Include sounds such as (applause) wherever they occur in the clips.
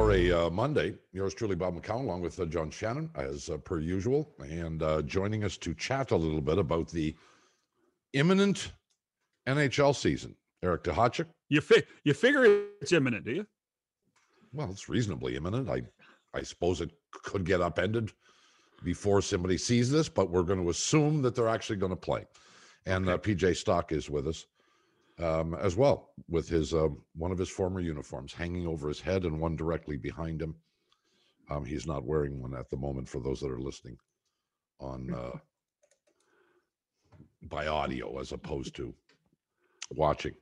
for a uh, Monday. Yours truly, Bob McCown, along with uh, John Shannon, as uh, per usual, and uh, joining us to chat a little bit about the imminent NHL season. Eric Duhatschek. You fi- you figure it's imminent, do you? Well, it's reasonably imminent. I I suppose it could get upended before somebody sees this, but we're going to assume that they're actually going to play. And uh, PJ Stock is with us um, as well, with his uh, one of his former uniforms hanging over his head and one directly behind him. Um, he's not wearing one at the moment. For those that are listening on uh, by audio as opposed to watching.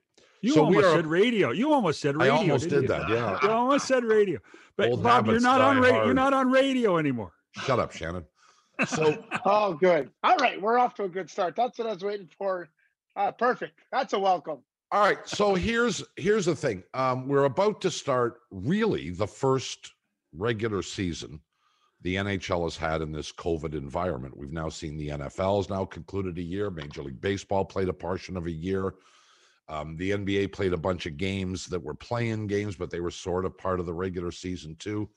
You So we almost are- said radio. You almost said radio. I almost didn't you? that. Yeah. You almost said radio. But Old Bob, you're not on die radio. You're not on radio anymore. Shut up, Shannon. So Oh, good. All right, we're off to a good start. That's what I was waiting for. Uh, perfect. That's a welcome. All right. So here's here's the thing. Um, we're about to start really the first regular season the NHL has had in this COVID environment. We've now seen the NFL has now concluded a year. Major League Baseball played a portion of a year. Um, the NBA played a bunch of games that were playing games, but they were sort of part of the regular season too.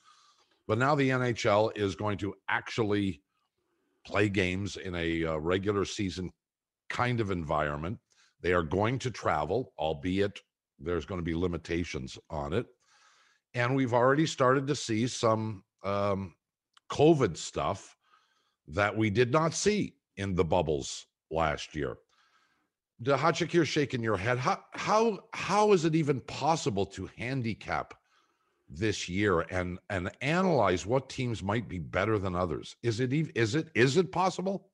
But now the NHL is going to actually play games in a uh, regular season kind of environment. They are going to travel, albeit there's going to be limitations on it. And we've already started to see some um, COVID stuff that we did not see in the bubbles last year. Duhatschek, you're shaking your head. How how how is it even possible to handicap this year and and analyze what teams might be better than others? Is it is it is it possible?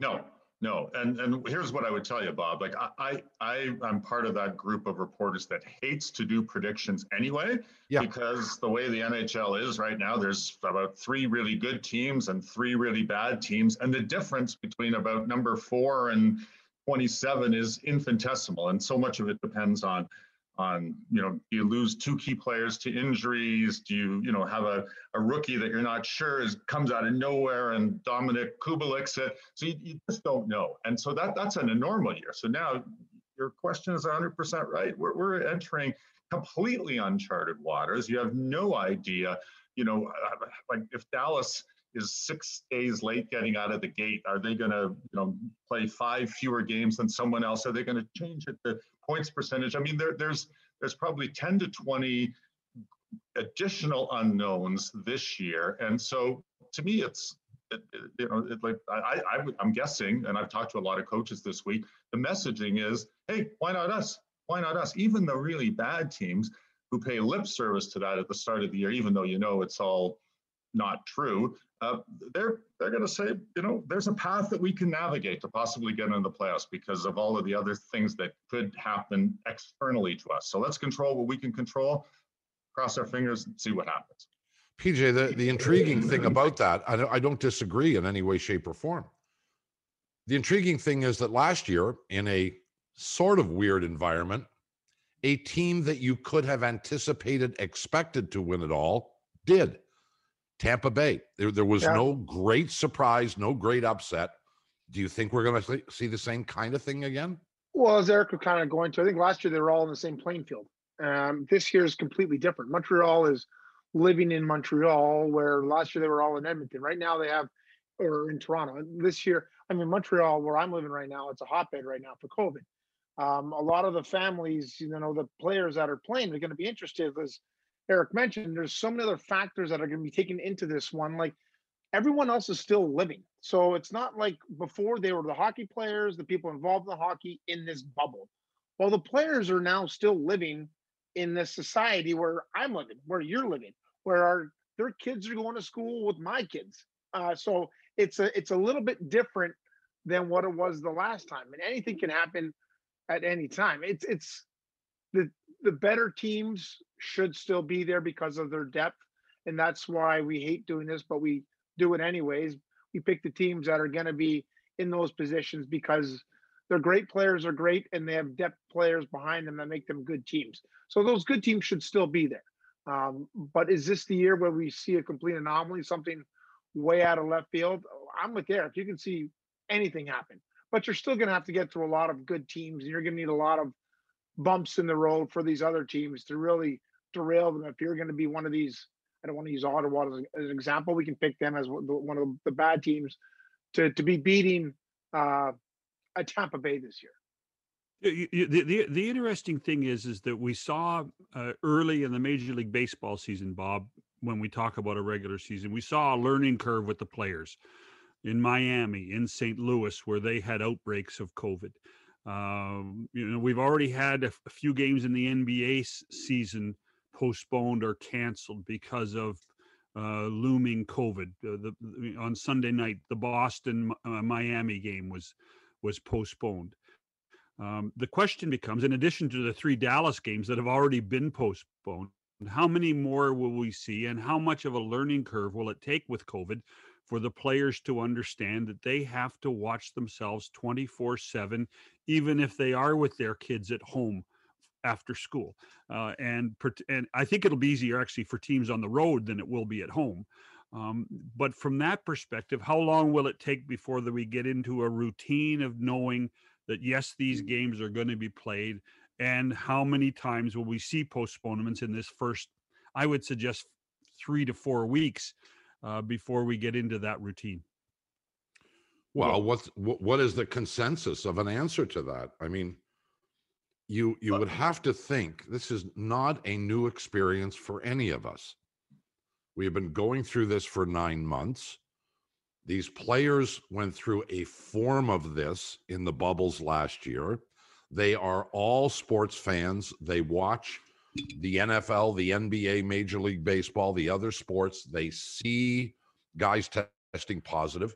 No, no. And and here's what I would tell you, Bob. Like I I I'm part of that group of reporters that hates to do predictions anyway. Yeah. Because the way the NHL is right now, there's about three really good teams and three really bad teams. And the difference between about number four and 27 is infinitesimal. And so much of it depends on on you know do you lose two key players to injuries? Do you you know have a, a rookie that you're not sure is comes out of nowhere and Dominik Kubalik's it so you, you just don't know. And so that that's in a normal year so now your question is 100% right. We're, we're entering completely uncharted waters. You have no idea you know uh, like if dallas is six days late getting out of the gate are they going to you know play five fewer games than someone else are they going to change it to points percentage. I mean, there, there's there's probably 10 to 20 additional unknowns this year, and so to me, it's it, it- you know, it, like I, I I'm guessing, and I've talked to a lot of coaches this week. The messaging is, hey, why not us? Why not us? Even the really bad teams who pay lip service to that at the start of the year, even though you know it's all not true, uh, they're they're going to say, you know, there's a path that we can navigate to possibly get into the playoffs because of all of the other things that could happen externally to us. So let's control what we can control. Cross our fingers and see what happens. PJ, the, the intriguing thing about that, I don't, I don't disagree in any way, shape, or form. The intriguing thing is that last year, in a sort of weird environment, a team that you could have anticipated, expected to win it all, did. Tampa Bay. There, there was Yeah. no great surprise, no great upset. Do you think we're going to see the same kind of thing again? Well, as Eric was kind of going to, I think last year they were all in the same playing field. Um, this year is completely different. Montreal is living in Montreal, where last year they were all in Edmonton. Right now they have, or in Toronto. This year, I mean, Montreal, where I'm living right now, it's a hotbed right now for COVID. Um, a lot of the families, you know, the players that are playing they're going to be interested, as Eric mentioned. There's so many other factors that are going to be taken into this one. Like everyone else is still living. So it's not like before they were the hockey players, the people involved in the hockey in this bubble. Well, the players are now still living in this society where I'm living, where you're living, where our their kids are going to school with my kids. Uh, so it's a it's a little bit different than what it was the last time, and anything can happen at any time. It's it's the the better teams should still be there because of their depth, and that's why we hate doing this, but we do it anyways. We pick the teams that are going to be in those positions because their great players are great and they have depth players behind them that make them good teams. So those good teams should still be there. Um, but is this the year where we see a complete anomaly, something way out of left field? I'm with Eric. You can see anything happen, but you're still going to have to get through a lot of good teams, and you're going to need a lot of bumps in the road for these other teams to really derail them. If you're going to be one of these, I don't want to use Ottawa as, an example. We can pick them as one of the bad teams to to be beating uh, a Tampa Bay this year. The, the, the interesting thing is, is that we saw uh, early in the Major League Baseball season, Bob, when we talk about a regular season, we saw a learning curve with the players in Miami, in St. Louis, where they had outbreaks of COVID. Um, you know, we've already had a, f- a few games in the NBA s- season postponed or canceled because of uh, looming COVID. Uh, the, on Sunday night, the Boston uh, Miami game was was postponed. Um, the question becomes, in addition to the three Dallas games that have already been postponed, how many more will we see, and how much of a learning curve will it take with COVID for the players to understand that they have to watch themselves 24 7, even if they are with their kids at home after school? Uh, and, and I think it'll be easier actually for teams on the road than it will be at home. Um, but from that perspective, how long will it take before that we get into a routine of knowing that yes, these games are going to be played, and how many times will we see postponements in this first? I would suggest three to four weeks uh, before we get into that routine. Well, what's what, what is the consensus of an answer to that? I mean, you you would have to think this is not a new experience for any of us. We have been going through this for 9 months. These players went through a form of this in the bubbles last year. They are all sports fans. They watch the NFL, the NBA, Major League Baseball, the other sports. They see guys testing positive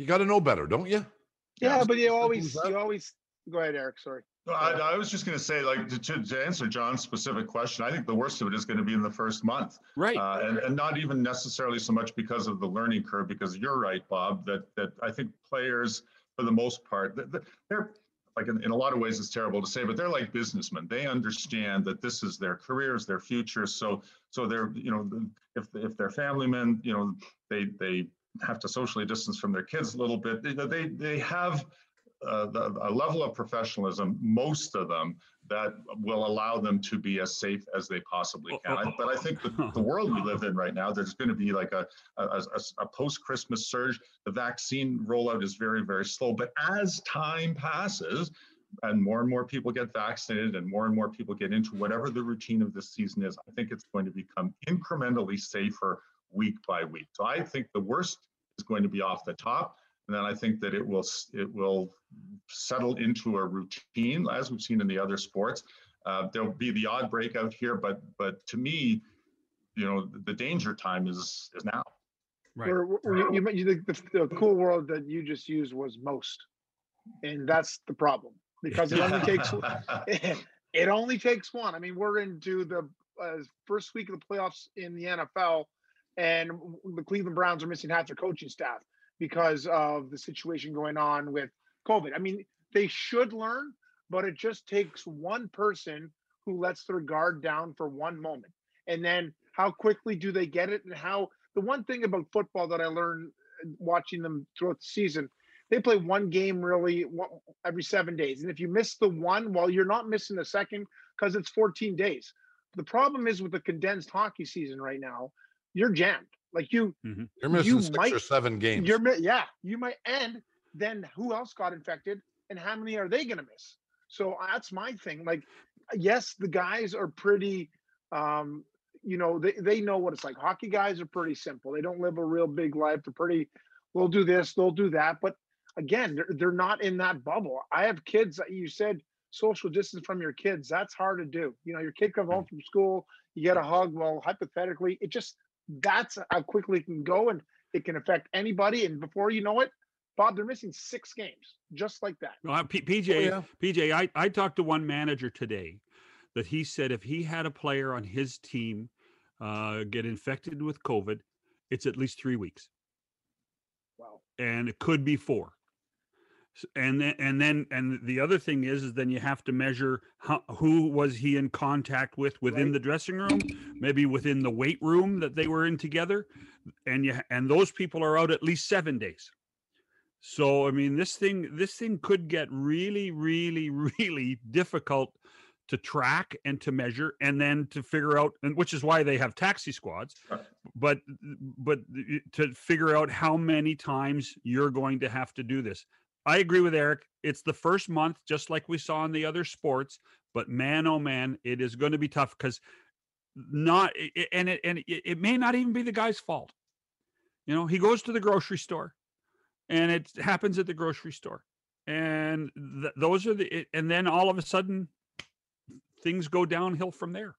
you got to know better, don't you? Yeah, Yeah. but you always you always go ahead, Eric. Sorry. No, I, I was just going to say, like, to, to, to answer John's specific question, I think the worst of it is going to be in the first month. Right. Uh, and, and not even necessarily so much because of the learning curve, because you're right, Bob, that, that I think players, for the most part, th- th- they're like in, in a lot of ways, it's terrible to say, but they're like businessmen. They understand that this is their careers, their future. So, so they're, you know, if, if they're family men, you know, they, they have to socially distance from their kids a little bit. They, they, they have uh, the, a level of professionalism, most of them, that will allow them to be as safe as they possibly can. I, but I think the, (laughs) the world we live in right now, there's going to be like a, a, a, a post-Christmas surge. The vaccine rollout is very, very slow. But as time passes, and more and more people get vaccinated and more and more people get into whatever the routine of this season is, I think it's going to become incrementally safer week by week. So I think the worst is going to be off the top. And then I think that it will it will settle into a routine as we've seen in the other sports. Uh, there'll be the odd breakout here, but but to me, you know, the danger time is is now. Right. We're, we're, you, you, you, the, the cool word that you just used was most, and that's the problem because it only (laughs) takes (laughs) it only takes one. I mean, we're into the uh, first week of the playoffs in the NFL, and the Cleveland Browns are missing half their coaching staff because of the situation going on with COVID. I mean, they should learn, but it just takes one person who lets their guard down for one moment. And then how quickly do they get it? And how the one thing about football that I learned uh, watching them throughout the season, they play one game really every seven days. And if you miss the one, well, you're not missing the second because it's 14 days. The problem is with the condensed hockey season right now, you're jammed. Like you, You're missing You six might- or seven games. you're mi- yeah, you might end. Then who else got infected, and how many are they going to miss? So that's my thing. Like, yes, the guys are pretty. Um, you know, they they know what it's like. Hockey guys are pretty simple. They don't live a real big life. They're pretty. They'll do this. They'll do that. But again, they're, they're not in that bubble. I have kids. that You said social distance from your kids. That's hard to do. You know, your kid comes home from school. You get a hug. Well, hypothetically, it just that's how quickly it can go, and it can affect anybody. And before you know it, Bob, they're missing six games just like that. Well, P- PJ, yeah. PJ, I, I talked to one manager today that he said if he had a player on his team uh, get infected with COVID, it's at least three weeks, Wow. and it could be four. And then, and then, and the other thing is, is then you have to measure how, who was he in contact with within Right. the dressing room, maybe within the weight room that they were in together, and you and those people are out at least seven days. So I mean, this thing this thing could get really, really, (laughs) really difficult to track and to measure and then to figure out and which is why they have taxi squads Right. but but to figure out how many times you're going to have to do this i agree with eric it's the first month just like we saw in the other sports but man oh man it is going to be tough because not and it and it, may not even be the guy's fault. You know he goes to the grocery store and it happens at the grocery store and th- those are the and then all of a sudden things go downhill from there.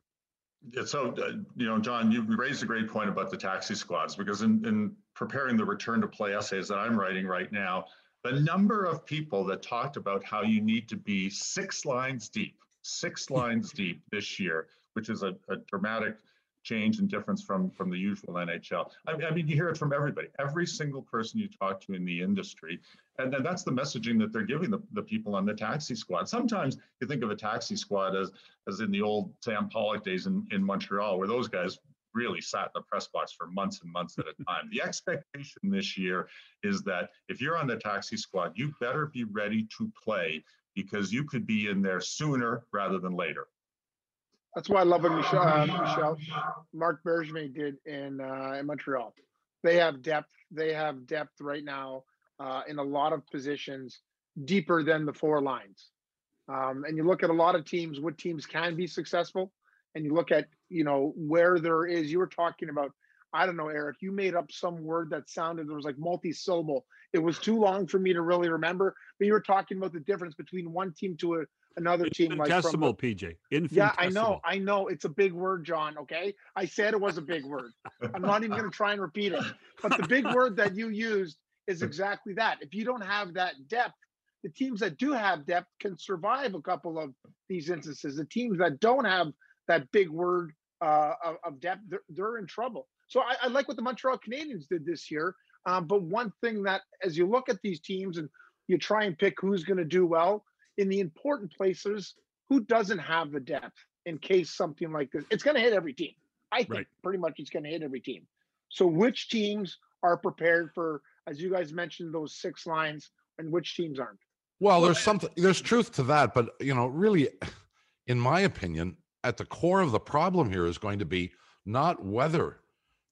Yeah, so, uh, you know, John, you raised a great point about the taxi squads because in, in preparing the return to play essays that I'm writing right now, the number of people that talked about how you need to be six lines deep, six (laughs) lines deep this year, which is a, a dramatic change and difference from from the usual NHL. I, I mean, you hear it from everybody, every single person you talk to in the industry, and then that's the messaging that they're giving the, the people on the taxi squad. Sometimes you think of a taxi squad as as in the old Sam Pollock days in, in Montreal, where those guys really sat in the press box for months and months at a time. The expectation this year is that if you're on the taxi squad, you better be ready to play because you could be in there sooner rather than later. That's why I love what Michelle, uh, Michelle Marc Bergevin did in uh, in Montreal. They have depth. They have depth right now uh, in a lot of positions, deeper than the four lines. Um, and you look at a lot of teams, what teams can be successful, and you look at you know where there is. You were talking about, I don't know, Eric. You made up some word that sounded there was like multi-syllable. It was too long for me to really remember. But you were talking about the difference between one team to a, another team, like from pj yeah, I know. I know. It's a big word, John. Okay. I said it was a big word. I'm not even going to try and repeat it. But the big word that you used is (laughs) exactly that. If you don't have that depth, the teams that do have depth can survive a couple of these instances. The teams that don't have that big word uh, of, of depth, they're, they're in trouble. So I, I like what the Montreal Canadiens did this year. Um, but one thing that, as you look at these teams and you try and pick who's going to do well in the important places, who doesn't have the depth in case something like this? It's going to hit every team. I think Right. pretty much it's going to hit every team. So which teams are prepared for, as you guys mentioned, those six lines, and which teams aren't? Well, Well, there's I- something, there's truth to that, but you know, really, in my opinion, at the core of the problem here is going to be not whether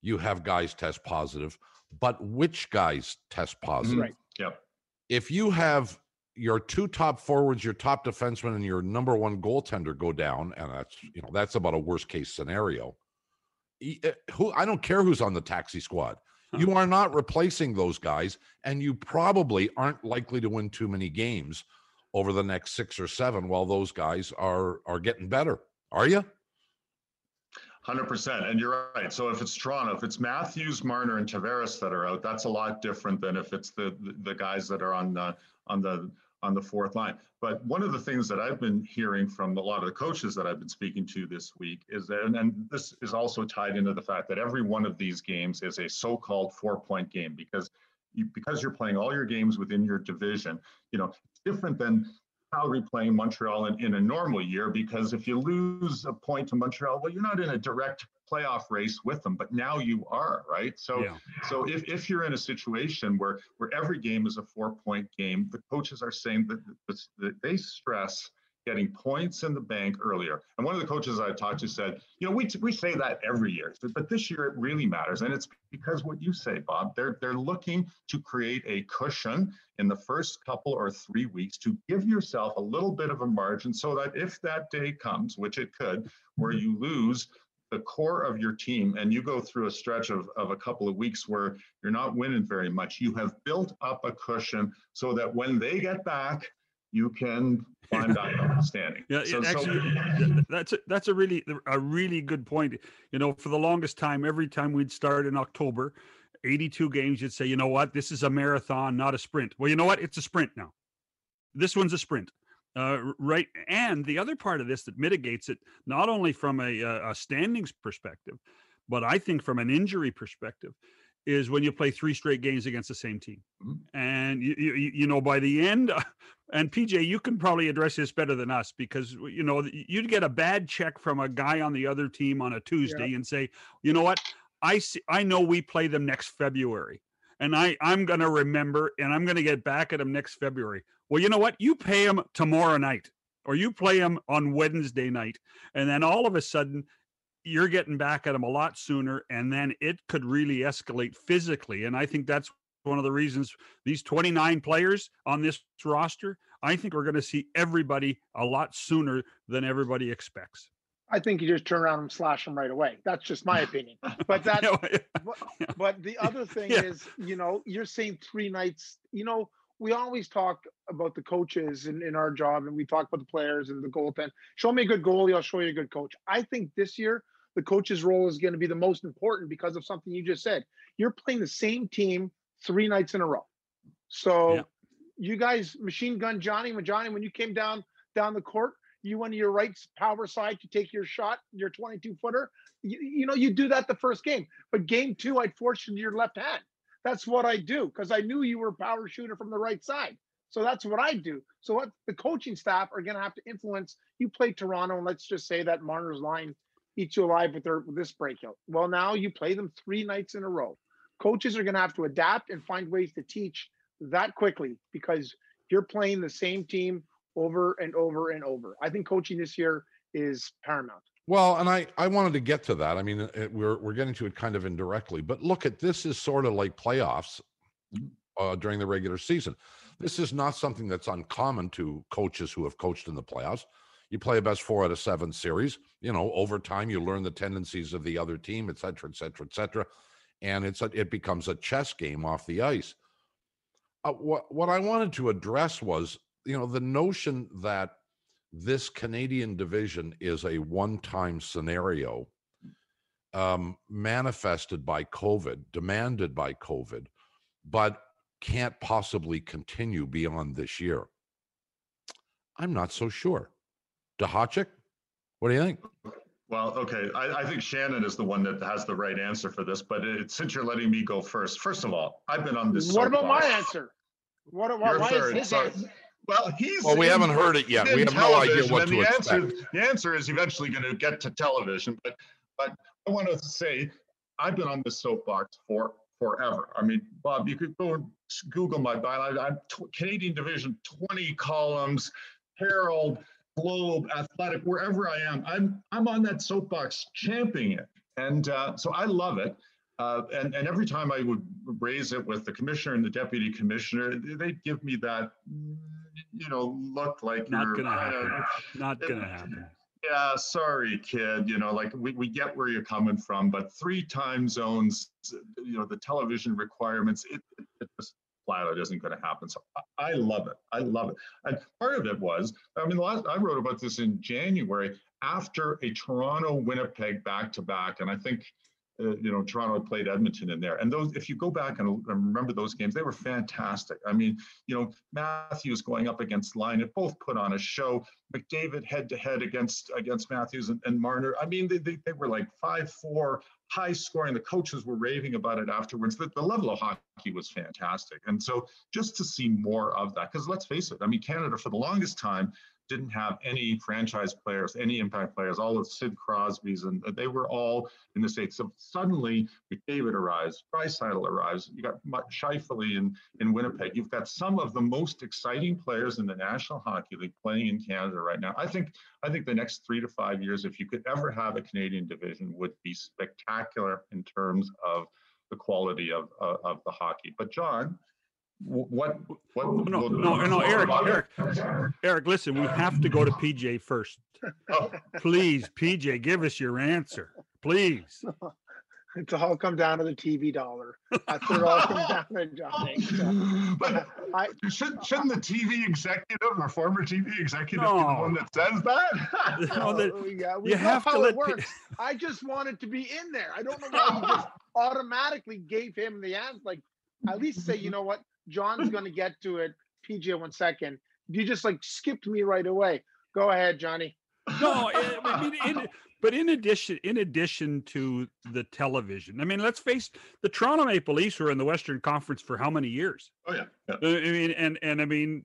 you have guys test positive, but which guys test positive. Right. Yep. If you have your two top forwards, your top defenseman, and your number one goaltender go down, and that's you know that's about a worst case scenario. E- uh, Who I don't care who's on the taxi squad. You are not replacing those guys, and you probably aren't likely to win too many games over the next six or seven while those guys are are getting better. Are you? Hundred percent, and you're right. So if it's Toronto, if it's Matthews, Marner, and Tavares that are out, that's a lot different than if it's the the, guys that are on the on the on the fourth line. But one of the things that I've been hearing from a lot of the coaches that I've been speaking to this week is that, and, and this is also tied into the fact that every one of these games is a so-called four-point game because you, because you're playing all your games within your division. You know, different than Calgary playing Montreal in, in a normal year because if you lose a point to Montreal, well, you're not in a direct playoff race with them, but now you are, right? So yeah so if, if you're in a situation where where every game is a four point game, the coaches are saying that, that- that they stress getting points in the bank earlier. And one of the coaches I talked to said, you know, we, we say that every year, but this year it really matters. And it's because what you say, Bob, they're they're looking to create a cushion in the first couple or three weeks to give yourself a little bit of a margin so that if that day comes, which it could, where you lose the core of your team and you go through a stretch of, of a couple of weeks where you're not winning very much, you have built up a cushion so that when they get back, you can find back up the standing. Yeah, So- it so- actually, that's a, that's a really a really good point. You know, for the longest time, every time we'd start in October, 82 games, you'd say, you know what, this is a marathon, not a sprint. Well, you know what, it's a sprint now. This one's a sprint, uh, right? And the other part of this that mitigates it, not only from a, a a standings perspective, but I think from an injury perspective, is when you play three straight games against the same team. Mhm. And you, you, you know, by the end, (laughs) and PJ, you can probably address this better than us because you know you'd get a bad check from a guy on the other team on a Tuesday and say, you know what, I see, I know we play them next February, and I I'm gonna remember, and I'm gonna get back at them next February. Well, you know what, you pay them tomorrow night. or you play them on Wednesday night, and then all of a sudden you're getting back at them a lot sooner, and then it could really escalate physically. And I think that's one of the reasons these 29 players on this roster, I think we're going to see everybody a lot sooner than everybody expects. I think you just turn around and slash them right away. That's just my opinion. But (laughs) that, but, but, the other (laughs) thing yeah. is, you know, you're saying three nights. You know, we always talk about the coaches in, in our job, and we talk about the players and the goaltend. Show me a good goalie, I'll show you a good coach. I think this year the coach's role is going to be the most important because of something you just said. You're playing the same team three nights in a row. So yeah. you guys, machine gun Johnny, when Johnny, when you came down down the court, you went to your right power side to take your shot, your 22 footer. You, you know, you do that the first game, but game two, I'd force you to your left hand. That's what I do because I knew you were a power shooter from the right side. So that's what I do. So what the coaching staff are going to have to influence. You play Toronto, and let's just say that Marner's line eats you alive with their with this breakout. Well, now you play them three nights in a row. Coaches are going to have to adapt and find ways to teach that quickly because you're playing the same team over and over and over. I think coaching this year is paramount. Well, and I I wanted to get to that. I mean, it, we're we're getting to it kind of indirectly, but look at this is sort of like playoffs uh, during the regular season. This is not something that's uncommon to coaches who have coached in the playoffs. You play a best four out of seven series. You know, over time you learn the tendencies of the other team, et cetera, et cetera, et cetera, and it's a, it becomes a chess game off the ice. Uh, what what I wanted to address was you know, the notion that this Canadian division is a one-time scenario um, manifested by COVID, demanded by COVID, but can't possibly continue beyond this year. I'm not so sure. Duhatschek, what do you think? Well, okay. I, I, think Shannon is the one that has the right answer for this, but it, since you're letting me go first, first of all, I've been on this. What about my answer? What, what why third. is his answer? Well, he's. Well, we haven't heard it yet. We have no idea what to the expect. Answer, the answer is eventually going to get to television, but but I want to say I've been on this soapbox for forever. I mean, Bob, you could go and Google my bio. I'm Canadian Division 20 columns, Herald, Globe, Athletic, wherever I am. I'm I'm on that soapbox championing it, and uh, so I love it. Uh, and, and every time I would raise it with the commissioner and the deputy commissioner, they'd give me that you know, look like not gonna happen. not gonna happen. Yeah, sorry, kid. You know, like we, we get where you're coming from, but three time zones, you know, the television requirements, it, it, it just flat out isn't going to happen. So I, I love it. I love it. And part of it was, I mean, last, I wrote about this in January after a Toronto Winnipeg back to back, and I think uh, you know, Toronto played Edmonton in there. And those, if you go back and remember those games, they were fantastic. I mean, you know, Matthews going up against Laine, it both put on a show. McDavid head to head against against Matthews and, and Marner. I mean, they, they, they were like five four, high scoring. The coaches were raving about it afterwards. The, the level of hockey was fantastic. And so just to see more of that, because let's face it, I mean, Canada for the longest time didn't have any franchise players, any impact players, all of Sid Crosby's, and they were all in the States. So suddenly, McDavid arrives, Draisaitl arrives, you got Scheifele in, in Winnipeg. You've got some of the most exciting players in the National Hockey League playing in Canada right now. I think I think the next three to five years, if you could ever have a Canadian division, would be spectacular in terms of the quality of, uh, of the hockey. But John, what what oh, no no no eric eric eric listen we have to go to pj first. Oh. please pj give us your answer please. (laughs) It's all come down to the tv dollar. That's what it all comes down to johnny so, (laughs) but I, should, shouldn't the tv executive or former tv executive no. be the one that says that? (laughs) No, oh, that, oh, yeah, we you have to let works. i just wanted to be in there. I don't know why you just automatically gave him the answer like at least say you know what John's going to get to it. PJ, one second. You just like skipped me right away. Go ahead, Johnny. No, eh, I mean, in, but in addition, in addition to the television, I mean, let's face the Toronto Maple Leafs were in the Western Conference for how many years? Oh yeah. yeah. Uh, I mean, and and I mean,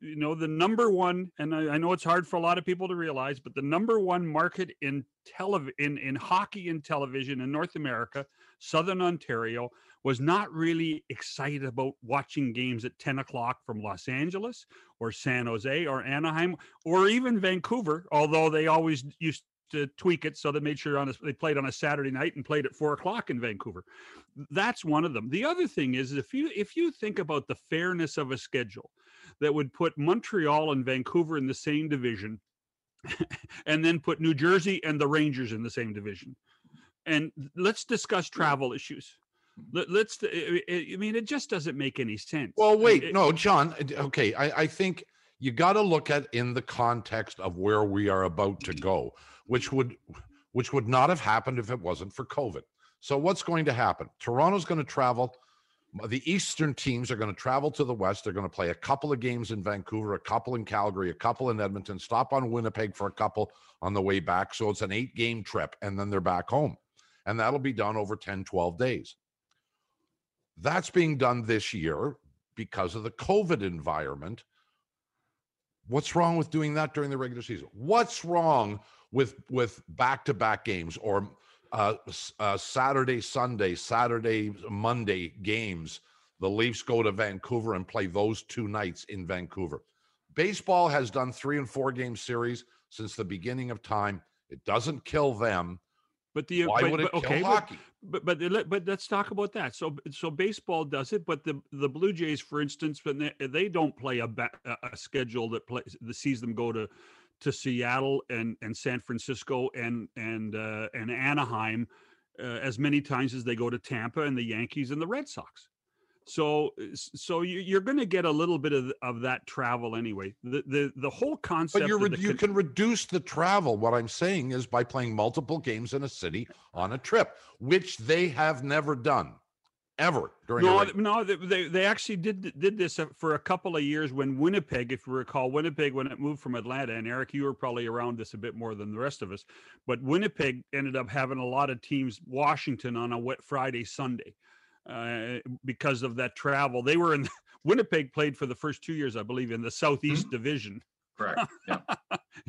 you know, the number one, and I, I, know it's hard for a lot of people to realize, but the number one market in television in in hockey and television in North America, Southern Ontario, was not really excited about watching games at 10 o'clock from Los Angeles or San Jose or Anaheim or even Vancouver, although they always used to tweak it so they made sure on a, they played on a Saturday night and played at four o'clock in Vancouver. That's one of them. The other thing is if you if you think about the fairness of a schedule that would put Montreal and Vancouver in the same division, (laughs) and then put New Jersey and the Rangers in the same division, and let's discuss travel issues. Let, us uh, uh, uh, I mean, it just doesn't make any sense. Well, wait, It- no, John. Okay, I, I think you got to look at in the context of where we are about to go, which would which would not have happened if it wasn't for COVID. So what's going to happen? Toronto's going to travel. The Eastern teams are going to travel to the West. They're going to play a couple of games in Vancouver, a couple in Calgary, a couple in Edmonton, stop on Winnipeg for a couple on the way back. So it's an eight game trip, and then they're back home. And that'll be done over 10, 12 days. That's being done this year because of the COVID environment. What's wrong with doing that during the regular season? What's wrong with with back to back games or uh, uh, Saturday, Sunday, Saturday, Monday games? The Leafs go to Vancouver and play those two nights in Vancouver. Baseball has done three and four game series since the beginning of time. It doesn't kill them. But the Why but- would it but- kill okay, but- hockey? but but let- but let's talk about that. So so baseball does it, but the the Blue Jays, for instance, when they, they don't play a a schedule that plays that sees them go to to Seattle and and San Francisco and and uh, and Anaheim uh, as many times as they go to Tampa and the Yankees and the Red Sox. So so you, you're going to get a little bit of of that travel anyway. The the the whole concept. But you're, re- the you can reduce the travel. What I'm saying is by playing multiple games in a city on a trip, which they have never done ever during. No, no, they, they they actually did did this uh, for a couple of years when Winnipeg, if you recall, Winnipeg when it moved from Atlanta, and Eric, you were probably around this a bit more than the rest of us, but Winnipeg ended up having a lot of teams Washington on a wet Friday Sunday uh, because of that travel. They were in (laughs) Winnipeg played for the first two years, I believe, in the Southeast Division, Correct. Yeah.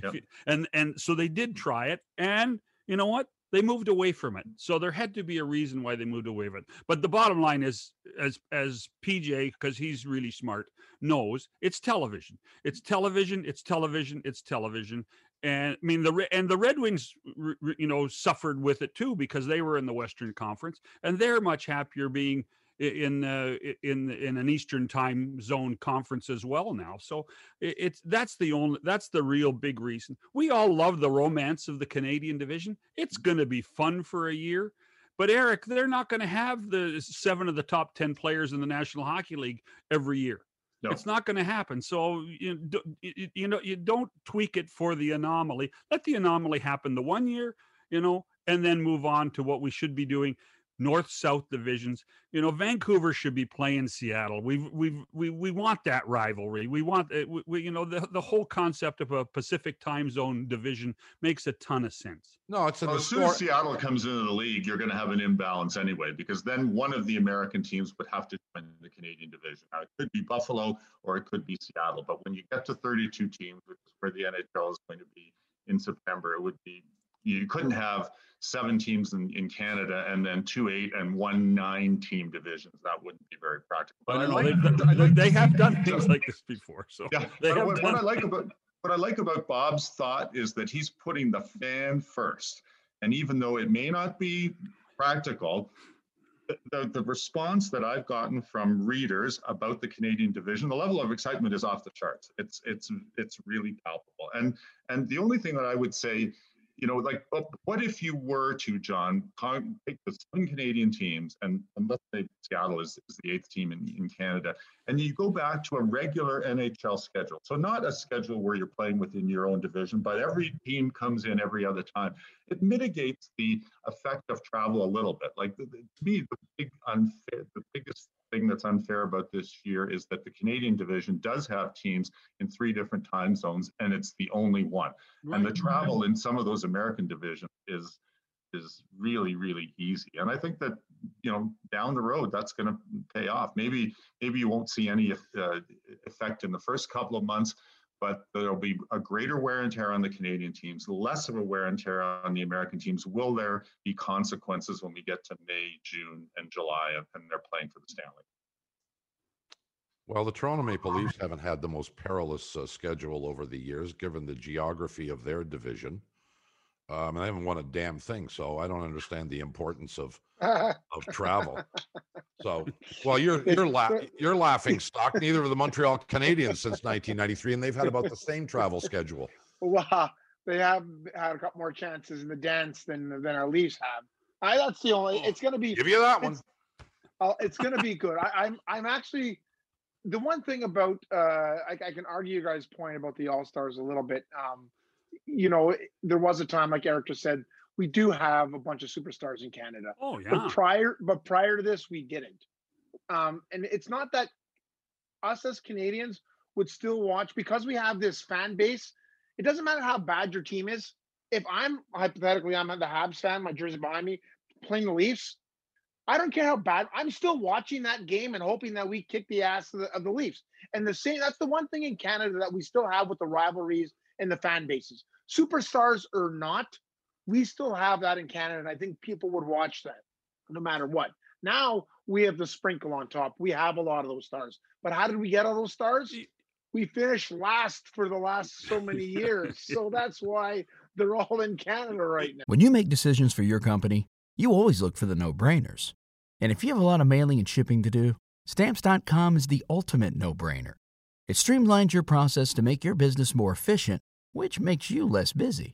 Yep. (laughs) and and so they did try it, and you know what? They moved away from it. So there had to be a reason why they moved away from it. But the bottom line is, as as PJ, because he's really smart, knows it's television. It's television. It's television. It's television. And I mean the and the Red Wings, you know, suffered with it too because they were in the Western Conference and they're much happier being in uh, in in an Eastern time zone conference as well now. So it's that's the only that's the real big reason. We all love the romance of the Canadian division. It's going to be fun for a year. But Eric, they're not going to have the seven of the top 10 players in the National Hockey League every year. No. It's not going to happen. So you, you you know you don't tweak it for the anomaly. Let the anomaly happen the one year, you know, and then move on to what we should be doing. North South divisions. You know, Vancouver should be playing Seattle. We've we've we we want that rivalry. We want uh, we, we you know the the whole concept of a Pacific time zone division makes a ton of sense. no, it's an Well, as soon as. Seattle comes into the league, you're going to have an imbalance anyway, because then one of the American teams would have to join the Canadian division. Now, it could be Buffalo or it could be Seattle, but when you get to 32 teams, which is where the NHL is going to be in September, it would be you couldn't have seven teams in, in Canada and then two eight and one nine team divisions. That wouldn't be very practical. But I know, like- I like they have done (laughs) things like this before. So yeah, they what, what I like about what I like about Bob's thought is that he's putting the fan first, and even though it may not be practical, the, the, the response that I've gotten from readers about the Canadian division, the level of excitement is off the charts. It's it's it's really palpable, and and the only thing that I would say. You know, like, but what if you were to, John, take the seven Canadian teams, and, and let's say Seattle is, is the eighth team in, in Canada, and you go back to a regular NHL schedule. So not a schedule where you're playing within your own division, but every team comes in every other time. It mitigates the effect of travel a little bit. Like the, the, to me, the big the biggest thing that's unfair about this year is that the Canadian division does have teams in three different time zones, and it's the only one. And the travel in some of those American divisions is is really really easy. And i think that you know down the road that's going to pay off. Maybe maybe you won't see any uh, effect in the first couple of months but there'll be a greater wear and tear on the Canadian teams, less of a wear and tear on the American teams. Will there be consequences when we get to May, June, and July and they're playing for the Stanley? Well, the Toronto Maple Leafs haven't had the most perilous uh, schedule over the years, given the geography of their division. Um, and they haven't won a damn thing, so I don't understand the importance of (laughs) of travel. So, well, you're you're la- you're laughing (laughs) stock. Neither of the Montreal Canadiens since 1993, and they've had about the same travel schedule. Wow, they have had a couple more chances in the dance than than our Leafs have. I that's the only. It's going to be. Give you that one. It's, uh, it's going to be good. I, I'm I'm actually the one thing about uh, I, I, can argue you guys' point about the All Stars a little bit. Um, you know, there was a time, like Eric just said, we do have a bunch of superstars in Canada. Oh yeah. But prior, but prior to this, we didn't. Um, and it's not that us as Canadians would still watch because we have this fan base. It doesn't matter how bad your team is. If I'm hypothetically, I'm at the Habs fan, my jersey behind me, playing the Leafs. I don't care how bad. I'm still watching that game and hoping that we kick the ass of the, of the Leafs. And the same. That's the one thing in Canada that we still have with the rivalries and the fan bases. Superstars or not, we still have that in Canada, and I think people would watch that no matter what. Now we have the sprinkle on top. We have a lot of those stars. But how did we get all those stars? We finished last for the last so many (laughs) years. so that's why they're all in Canada right now. When you make decisions for your company, you always look for the no brainers. And if you have a lot of mailing and shipping to do, stamps.com is the ultimate no brainer. It streamlines your process to make your business more efficient, which makes you less busy.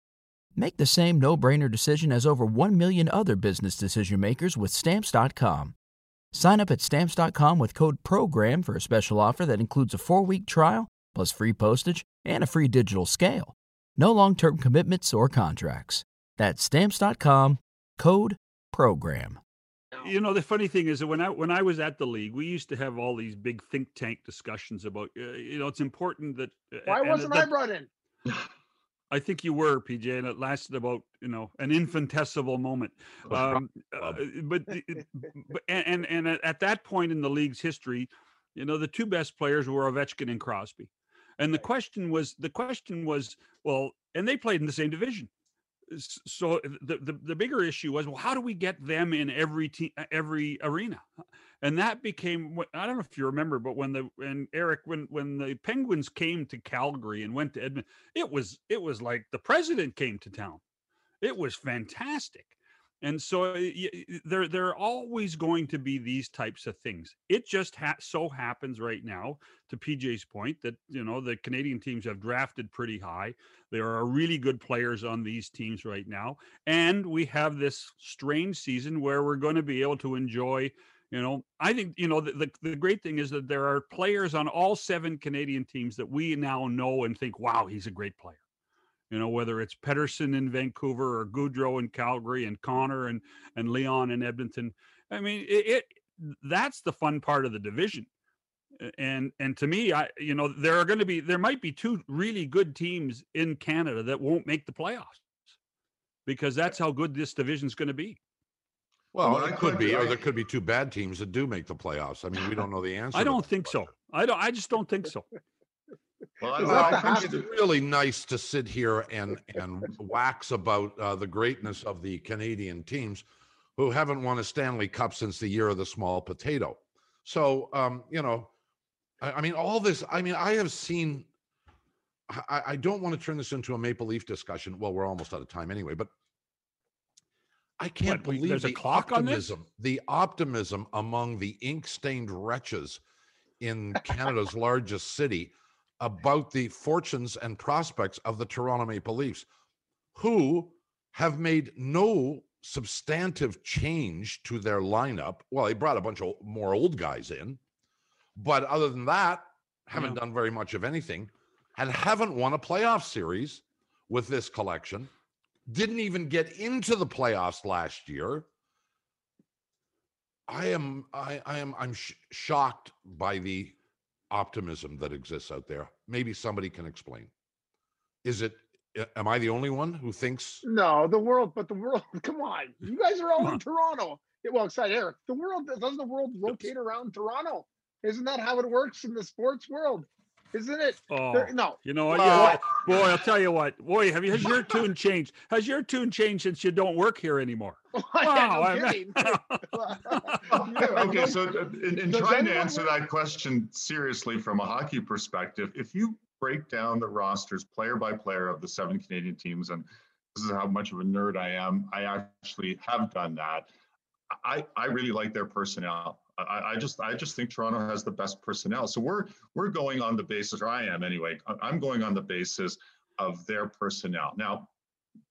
Make the same no brainer decision as over 1 million other business decision makers with Stamps.com. Sign up at Stamps.com with code PROGRAM for a special offer that includes a four week trial, plus free postage and a free digital scale. No long term commitments or contracts. That's stamps.com code program. You know, the funny thing is that when I when I was at the league, we used to have all these big think tank discussions about uh, you know, it's important that uh, Why wasn't that, I brought in? (laughs) I think you were, PJ, and it lasted about you know an infinitesimal moment. Um, uh, but, but and and at that point in the league's history, you know the two best players were Ovechkin and Crosby. And the question was, the question was, well, and they played in the same division. So eh, the, the, the bigger issue was, well, how do we get them in every team, eh, every arena? And that became, I don't know if you remember, but when the, and Eric, when, when the Penguins came to Calgary and went to Edmonton, it was, it was like the president came to town. It was fantastic. And so there, there are always going to be these types of things. It just ha- so happens right now, to PJ's point, that you know the Canadian teams have drafted pretty high. There are really good players on these teams right now, and we have this strange season where we're going to be able to enjoy. You know, I think you know the, the, the great thing is that there are players on all seven Canadian teams that we now know and think, wow, he's a great player you know, whether it's Pettersson in Vancouver or Gaudreau in Calgary and Connor and and Leon in Edmonton. I mean, it, it that's the fun part of the division. And and to me, I you know there are going to be there might be two really good teams in Canada that won't make the playoffs because that's how good this division is going to be. Well, well it could be, or there could be two bad teams that do make the playoffs. I mean, we don't know the (laughs) answer. I don't think so. I don't. I just don't think so. Well, well it's really nice to sit here and and wax about uh, the greatness of the Canadian teams who haven't won a Stanley Cup since the year of the small potato. So, um, you know, I, I, mean, all this. I mean, I have seen. I, I don't want to turn this into a Maple Leaf discussion. Well, we're almost out of time anyway, but I can't what, believe there's the a clock optimism, the optimism among the ink-stained wretches in Canada's largest city about the fortunes and prospects of the Toronto Maple Leafs, who have made no substantive change to their lineup. Well, they brought a bunch of more old guys in, but other than that, haven't yeah. done very much of anything and haven't won a playoff series with this collection. didn't even get into the playoffs last year. I am I, I am I'm sh- shocked by the optimism that exists out there. Maybe somebody can explain. Is it am I the only one who thinks No, the world, but the world, (laughs) come on. You guys are all in Toronto. Well, excited, Eric. The world doesn't the world rotate around Toronto? Isn't that how it works in the sports world? Isn't it? Oh, There- no. you know what? Well- yeah, boy, I'll tell you what. Boy, have you has your tune changed? Has your tune changed since you don't work here anymore? (laughs) yeah, no Wow, I kidding. (laughs) (laughs) okay, so uh, in, in trying to anyone answer that question seriously from a hockey perspective, if you break down the rosters player by player of the seven Canadian teams, and this is how much of a nerd I am, I actually have done that. I, I really like their personnel. I, I just I just think Toronto has the best personnel. So we're we're going on the basis, or I am anyway. I'm going on the basis of their personnel. Now,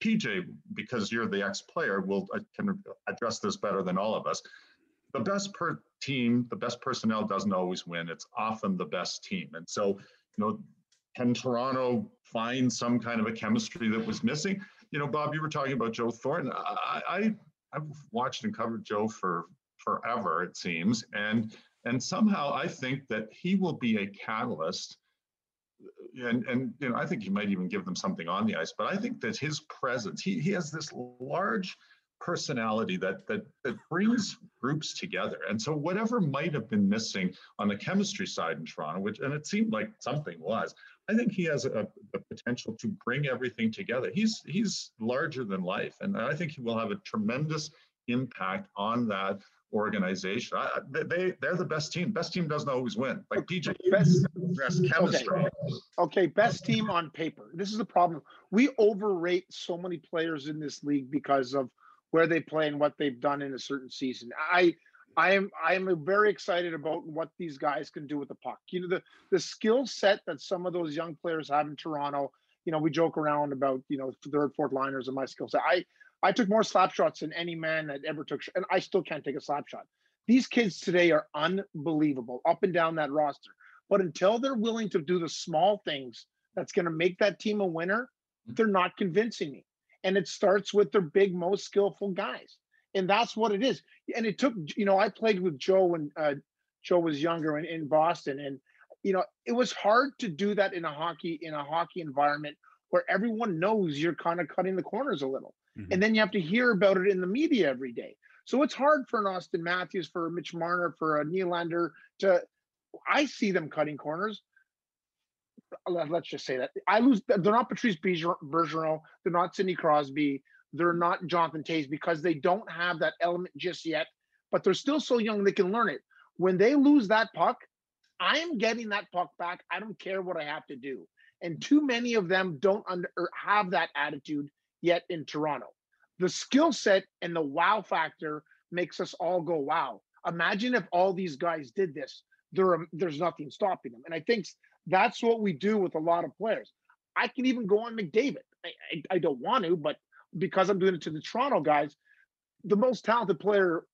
PJ, because you're the ex-player, will uh, can address this better than all of us the best per team, the best personnel doesn't always win. It's often the best team. And so, you know, can Toronto find some kind of a chemistry that was missing? You know, Bob, you were talking about Joe Thornton. I, I I've watched and covered Joe for forever, it seems, and and somehow I think that he will be a catalyst. And and you know, I think he might even give them something on the ice. But I think that his presence, he he has this large personality that that that brings groups together. And so whatever might have been missing on the chemistry side in Toronto, which and it seemed like something was, I think he has a, the potential to bring everything together. He's he's larger than life, and I think he will have a tremendous impact on that organization. I, they they're the best team. Best team doesn't always win. Like PJ, Best- chemistry. Okay, best team on paper. This is the problem. We overrate so many players in this league because of where they play and what they've done in a certain season. I I am I am very excited about what these guys can do with the puck. You know, the the skill set that some of those young players have in Toronto. You know, we joke around about, you know, third, fourth liners and my skill set. I I took more slap shots than any man that ever took, and I still can't take a slap shot. These kids today are unbelievable up and down that roster. But until they're willing to do the small things that's going to make that team a winner, they're not convincing me. And it starts with their big, most skillful guys. And that's what it is. And it took, you know, I played with Joe when uh, Joe was younger in, in Boston. And, you know, it was hard to do that in a hockey, in a hockey environment where everyone knows you're kind of cutting the corners a little. Mhm. And then you have to hear about it in the media every day. So it's hard for an Auston Matthews, for a Mitch Marner, for a Nylander to, I see them cutting corners. Let- Let's just say that I lose. They're not Patrice Bergeron. They're not Sidney Crosby. They're not Jonathan Toews because they don't have that element just yet. But they're still so young they can learn it. When they lose that puck, I am getting that puck back. I don't care what I have to do. And too many of them don't under, have that attitude yet in Toronto. The skill set and the wow factor makes us all go, wow. Imagine if all these guys did this. There, are, there's nothing stopping them. And I think that's what we do with a lot of players. I can even go on McDavid. I, I, I don't want to, but because I'm doing it to the Toronto guys, the most talented player,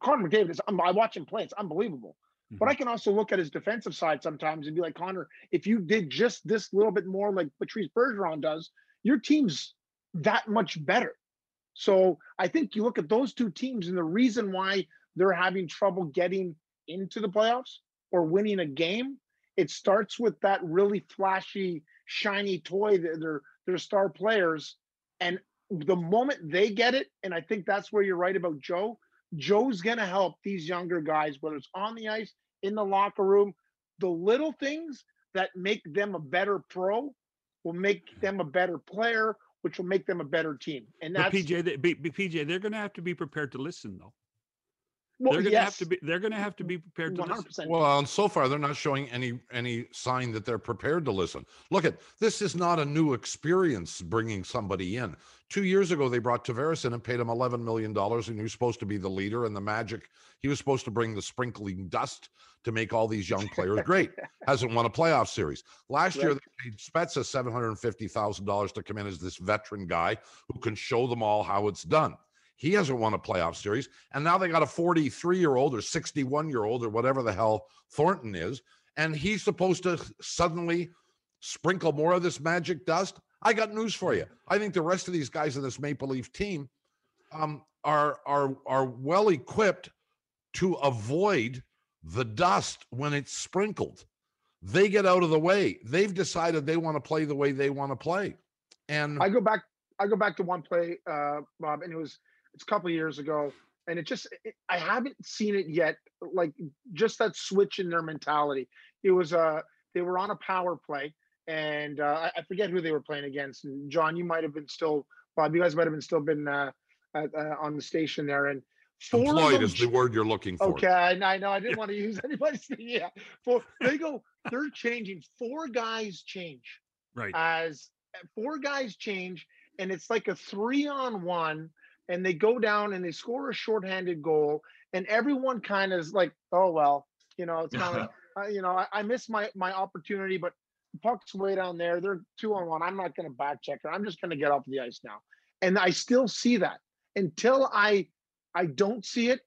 Connor McDavid is. Um, I watch him play; it's unbelievable. But mm-hmm. I can also look at his defensive side sometimes and be like, Connor, if you did just this little bit more like Patrice Bergeron does, your team's that much better. So I think you look at those two teams and the reason why they're having trouble getting into the playoffs or winning a game, it starts with that really flashy, shiny toy that they're they're star players. And the moment they get it, and I think that's where you're right about Joe. Joe's gonna help these younger guys, whether it's on the ice, in the locker room, the little things that make them a better pro will make them a better player, which will make them a better team. And But that's PJ, they, PJ, they're going to have to be prepared to listen, though. Well, they're going to yes, have to be. They're going to have to be prepared to one hundred listen. Well, and so far they're not showing any any sign that they're prepared to listen. Look at this is not a new experience bringing somebody in. Two years ago, they brought Tavares in and paid him eleven million dollars, and he was supposed to be the leader and the magic. He was supposed to bring the sprinkling dust to make all these young players great. (laughs) Hasn't won a playoff series. Last year, they paid Spezza seven hundred and fifty thousand dollars to come in as this veteran guy who can show them all how it's done. He hasn't won a playoff series. And now they got a 43 year old or 61 year old or whatever the hell Thornton is. And he's supposed to suddenly sprinkle more of this magic dust. I got news for you. I think the rest of these guys in this Maple Leaf team um, are are are well equipped to avoid the dust when it's sprinkled. They get out of the way. They've decided they want to play the way they want to play. And I go back. I go back to one play, uh, Bob, and it was it's a couple years ago, and it just it, I haven't seen it yet. Like just that switch in their mentality. It was uh they were on a power play, and uh, I forget who they were playing against. And John, you might have been still Bob. You guys might have been still been uh, uh, on the station there, and four employed is the word you're looking for. Okay, I, I know. I didn't want to use (laughs) anybody's. Yeah, four. They go. They're changing. Four guys change. Right. As four guys change, and it's like a three on one, and they go down and they score a shorthanded goal, and everyone kind of is like, oh well, you know, it's kind of like, (laughs) uh, you know, I, I missed my my opportunity, but puck's way down there. They're two on one. I'm not going to back check it. I'm just going to get off the ice now. And I still see that until I I don't see it.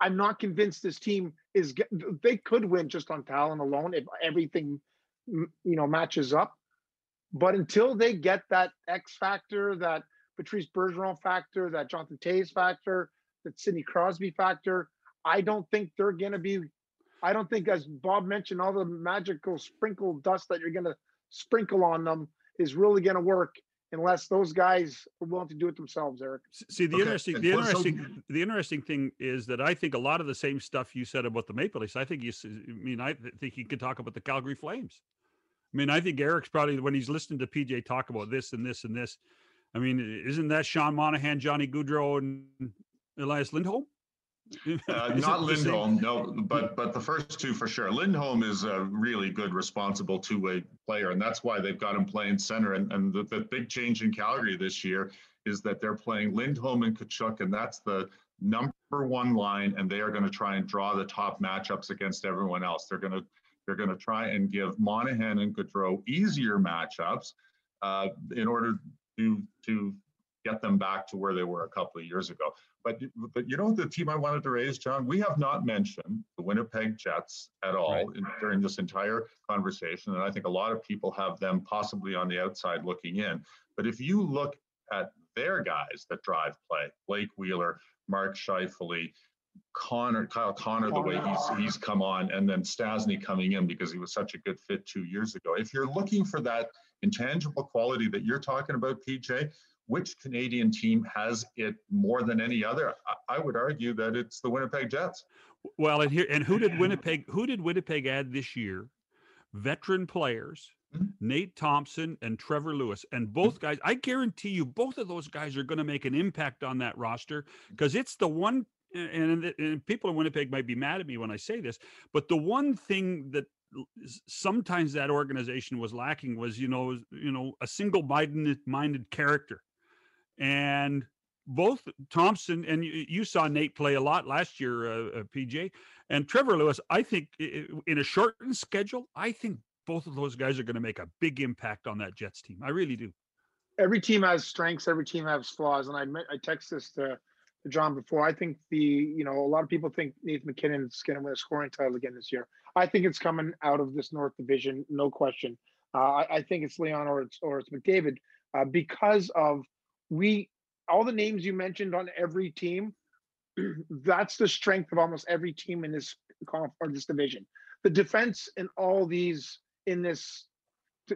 I'm not convinced this team is. They could win just on talent alone if everything, you know, matches up. But until they get that X factor, that Patrice Bergeron factor, that Jonathan Toews factor, that Sidney Crosby factor, I don't think they're going to be. I don't think, as Bob mentioned, all the magical sprinkle dust that you're going to sprinkle on them is really going to work unless those guys are willing to do it themselves, Eric. See, the okay. interesting, the interesting, the interesting thing is that I think a lot of the same stuff you said about the Maple Leafs. I think you, I mean, I think you could talk about the Calgary Flames. I mean, I think Eric's probably when he's listening to PJ talk about this and this and this. I mean, isn't that Sean Monahan, Johnny Gaudreau, and Elias Lindholm? Uh, (laughs) not Lindholm, no, but but the first two for sure. Lindholm is a really good, responsible two-way player, and that's why they've got him playing center. And and the, the big change in Calgary this year is that they're playing Lindholm and Tkachuk, and that's the number one line, and they are going to try and draw the top matchups against everyone else. They're going to they're going to try and give Monahan and Gaudreau easier matchups uh, in order to to get them back to where they were a couple of years ago. But but you know the team I wanted to raise, John. We have not mentioned the Winnipeg Jets at all right. in, during this entire conversation, and I think a lot of people have them possibly on the outside looking in. But if you look at their guys that drive play, Blake Wheeler, Mark Scheifele, Connor, Kyle Connor, the way he's he's come on, and then Stastny coming in because he was such a good fit two years ago. If you're looking for that intangible quality that you're talking about, PJ, which Canadian team has it more than any other? I, I would argue that it's the Winnipeg Jets. Well, and here and who did Winnipeg who did Winnipeg add this year? Veteran players, mm-hmm. Nate Thompson and Trevor Lewis. And both mm-hmm. guys, I guarantee you, both of those guys are going to make an impact on that roster because it's the one. And, and people in Winnipeg might be mad at me when I say this, but the one thing that sometimes that organization was lacking was you know you know a single minded minded character and both Thompson and you, saw Nate play a lot last year, uh, uh, PJ, and Trevor Lewis. I think in a shortened schedule, I think both of those guys are going to make a big impact on that Jets team. I really do. Every team has strengths. Every team has flaws, and I I text this to John before. I think the you know a lot of people think Nathan MacKinnon's going to win a scoring title again this year. I think it's coming out of this North Division, no question. Uh, I, I, think it's Leon or it's or it's McDavid uh, because of we all the names you mentioned on every team (clears throat) that's the strength of almost every team in this or this division the defense in all these in this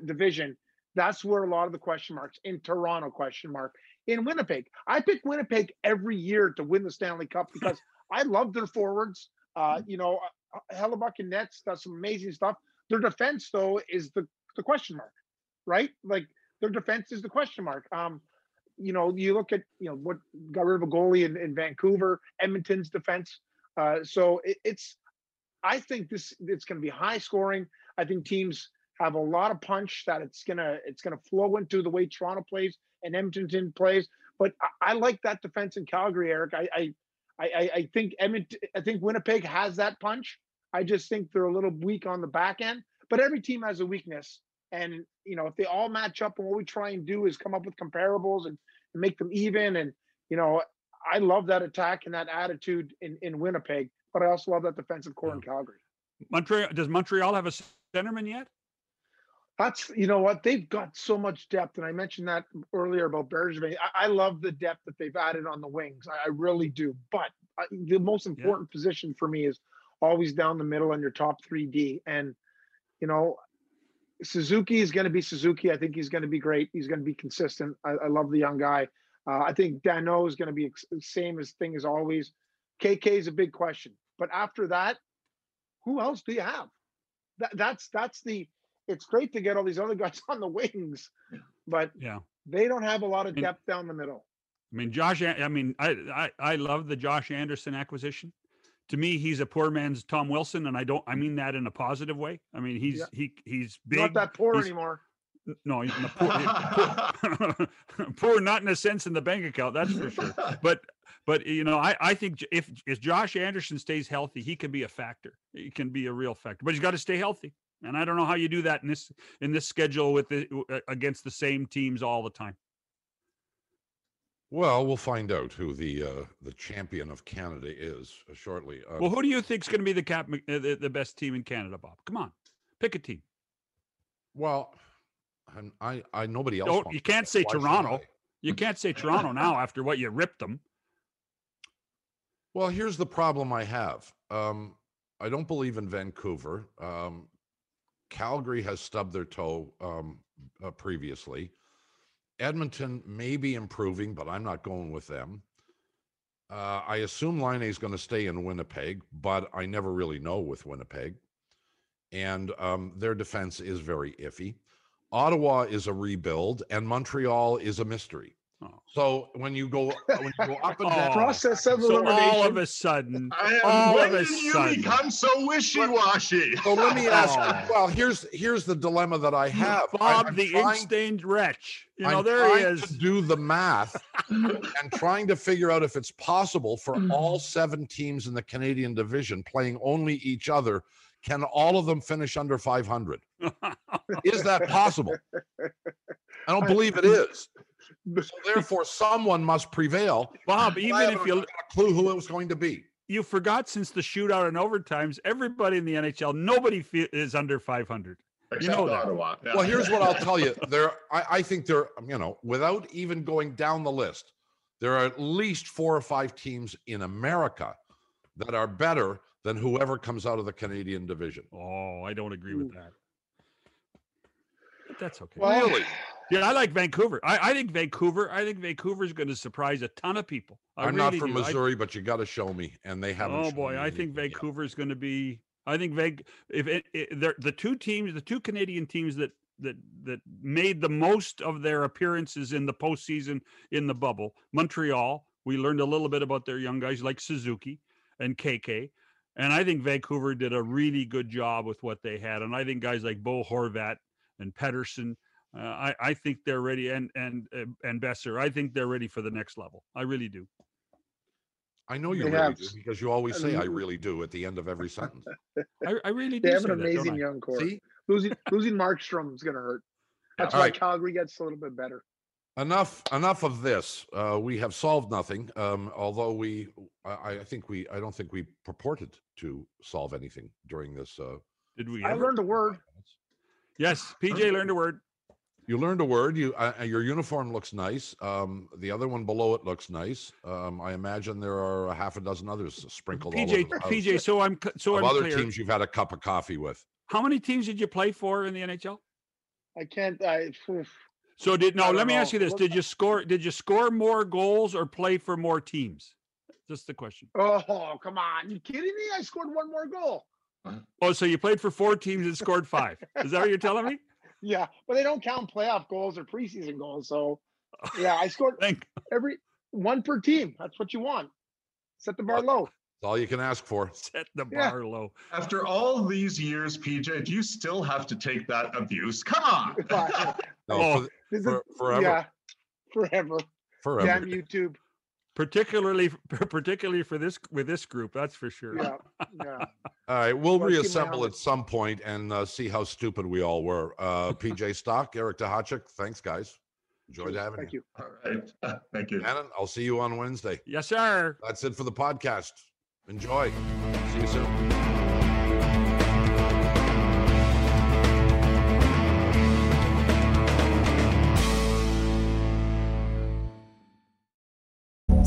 division that's where a lot of the question marks in toronto question mark in winnipeg. I pick winnipeg every year to win the stanley cup because i love their forwards. Uh, you know uh, uh, and nets does some amazing stuff. Their defense though is the the question mark right? Like their defense is the question mark. Um you know, you look at you know what got rid of a goalie in, in Vancouver, Edmonton's defense. Uh, so it, it's, I think this it's going to be high scoring. I think teams have a lot of punch that it's gonna it's gonna flow into the way Toronto plays and Edmonton plays. But I, I like that defense in Calgary, Eric. I, I I I think Edmonton, I think Winnipeg has that punch. I just think they're a little weak on the back end. But every team has a weakness, and you know, if they all match up, and what we try and do is come up with comparables and, and make them even. And you know, I love that attack and that attitude in in Winnipeg, but I also love that defensive core in Calgary. Montreal does Montreal have a centerman yet? That's you know what they've got so much depth, and I mentioned that earlier about Bergevin. I, I love the depth that they've added on the wings. I, I really do. But I, the most important yeah. position for me is always down the middle on your top three D. And you know, Suzuki is going to be Suzuki. I think he's going to be great. He's going to be consistent. I, I love the young guy. Uh, I think Danault is going to be the same as thing as always. KK is a big question, but after that, who else do you have? That, that's that's the. It's great to get all these other (laughs) guys on the wings, but yeah, they don't have a lot of depth down the middle. I mean, Josh. I mean, I I, I love the Josh Anderson acquisition. To me, he's a poor man's Tom Wilson, and I don't. I mm. mean that in a positive way. I mean, he's yeah. he he's big. Not that poor anymore. No, he's poor, (laughs) poor, (laughs) poor, not in a sense in the bank account, that's for sure. But but you know, I I think if if Josh Anderson stays healthy, he can be a factor. He can be a real factor, but he's got to stay healthy. And I don't know how you do that in this in this schedule with the against the same teams all the time. Well, we'll find out who the uh, the champion of Canada is uh, shortly. Uh, well, who do you think is going to be the cap uh, the, the best team in Canada, Bob? Come on, pick a team. Well, I'm, I I nobody else. Oh, you can't say Toronto. You can't say Toronto now (laughs) after what you ripped them. Well, here's the problem I have. Um, I don't believe in Vancouver. Um, Calgary has stubbed their toe um, uh, previously. Edmonton may be improving, but I'm not going with them. Uh, I assume Laine is going to stay in Winnipeg, but I never really know with Winnipeg. And um, their defense is very iffy. Ottawa is a rebuild, and Montreal is a mystery. Oh. So when you go when you go up (laughs) and down, oh, process of so all of a sudden, all when of a did sudden, you become so wishy-washy? So let me ask. (laughs) Oh. Well, here's here's the dilemma that I have. Bob, I'm the trying, ink-stained wretch. You know, I'm there he is. To do the math (laughs) and trying to figure out if it's possible for mm-hmm. all seven teams in the Canadian division playing only each other can all of them finish under 500? is that possible? I don't believe it is. So therefore, someone must prevail. Bob, (laughs) even if you a clue who it was going to be, you forgot since the shootout and overtimes, everybody in the NHL, nobody is under 500. Except you know that. Ottawa. Yeah. Well, here's what I'll tell you. (laughs) There, I, I think there, you know, without even going down the list, there are at least four or five teams in America that are better than whoever comes out of the Canadian division. Oh, I don't agree with that. But that's okay. Well, really? Yeah, I like Vancouver. I, I think Vancouver. I think Vancouver is going to surprise a ton of people. I am really not from do. Missouri, I, but you got to show me, and they haven't. Oh boy, I think Vancouver is going to be. I think Vac. If it, it, the two teams, the two Canadian teams that that that made the most of their appearances in the postseason in the bubble, Montreal. We learned a little bit about their young guys like Suzuki and KK. And I think Vancouver did a really good job with what they had. And I think guys like Bo Horvat and Pettersson, uh, I, I think they're ready, and and uh, and Boeser, I think they're ready for the next level. I really do. I know you They really have- do because you always say I "I really do" at the end of every sentence. I, I really do. They have an amazing I? young core. See, Losing losing Markstrom is going to hurt. That's All why right. Calgary gets a little bit better. enough enough of this. Uh, we have solved nothing. Um, although we, I, I think we, I don't think we purported to solve anything during this. Uh, Did we? I ever? learned a word. Yes, PJ learned a word. You learned a word. You uh, your uniform looks nice. Um, the other one below it looks nice. Um, I imagine there are a half a dozen others sprinkled all over PJ, PJ. So I'm so of I'm other clear. teams you've had a cup of coffee with. How many teams did you play for in the NHL? I can't. I, oof. So did no? Let don't me ask you this: Did you score? Did you score more goals or play for more teams? Just the question. oh, come on! You kidding me? I scored one more goal. Oh, so you played for four teams and scored five? Is that what you're telling me? (laughs) Yeah, but they don't count playoff goals or preseason goals. So, (laughs) yeah, I scored Thank. every one per team. That's what you want. Set the bar low. That's all you can ask for. (laughs) Set the Yeah. bar low. After all these years, PJ, do you still have to take that abuse? Come on. No, Oh, for- This is- for, forever, Yeah, forever. forever. Damn YouTube. Particularly, (laughs) particularly for this with this group, that's for sure. Yeah, yeah. (laughs) All right, we'll Let's reassemble at some point and uh, see how stupid we all were. Uh, (laughs) PJ Stock, Eric Duhatschek, thanks, guys. Enjoyed having Thank you. you. All right. Thank you. Shannon, I'll see you on Wednesday. Yes, sir. That's it for the podcast. Enjoy. See you soon.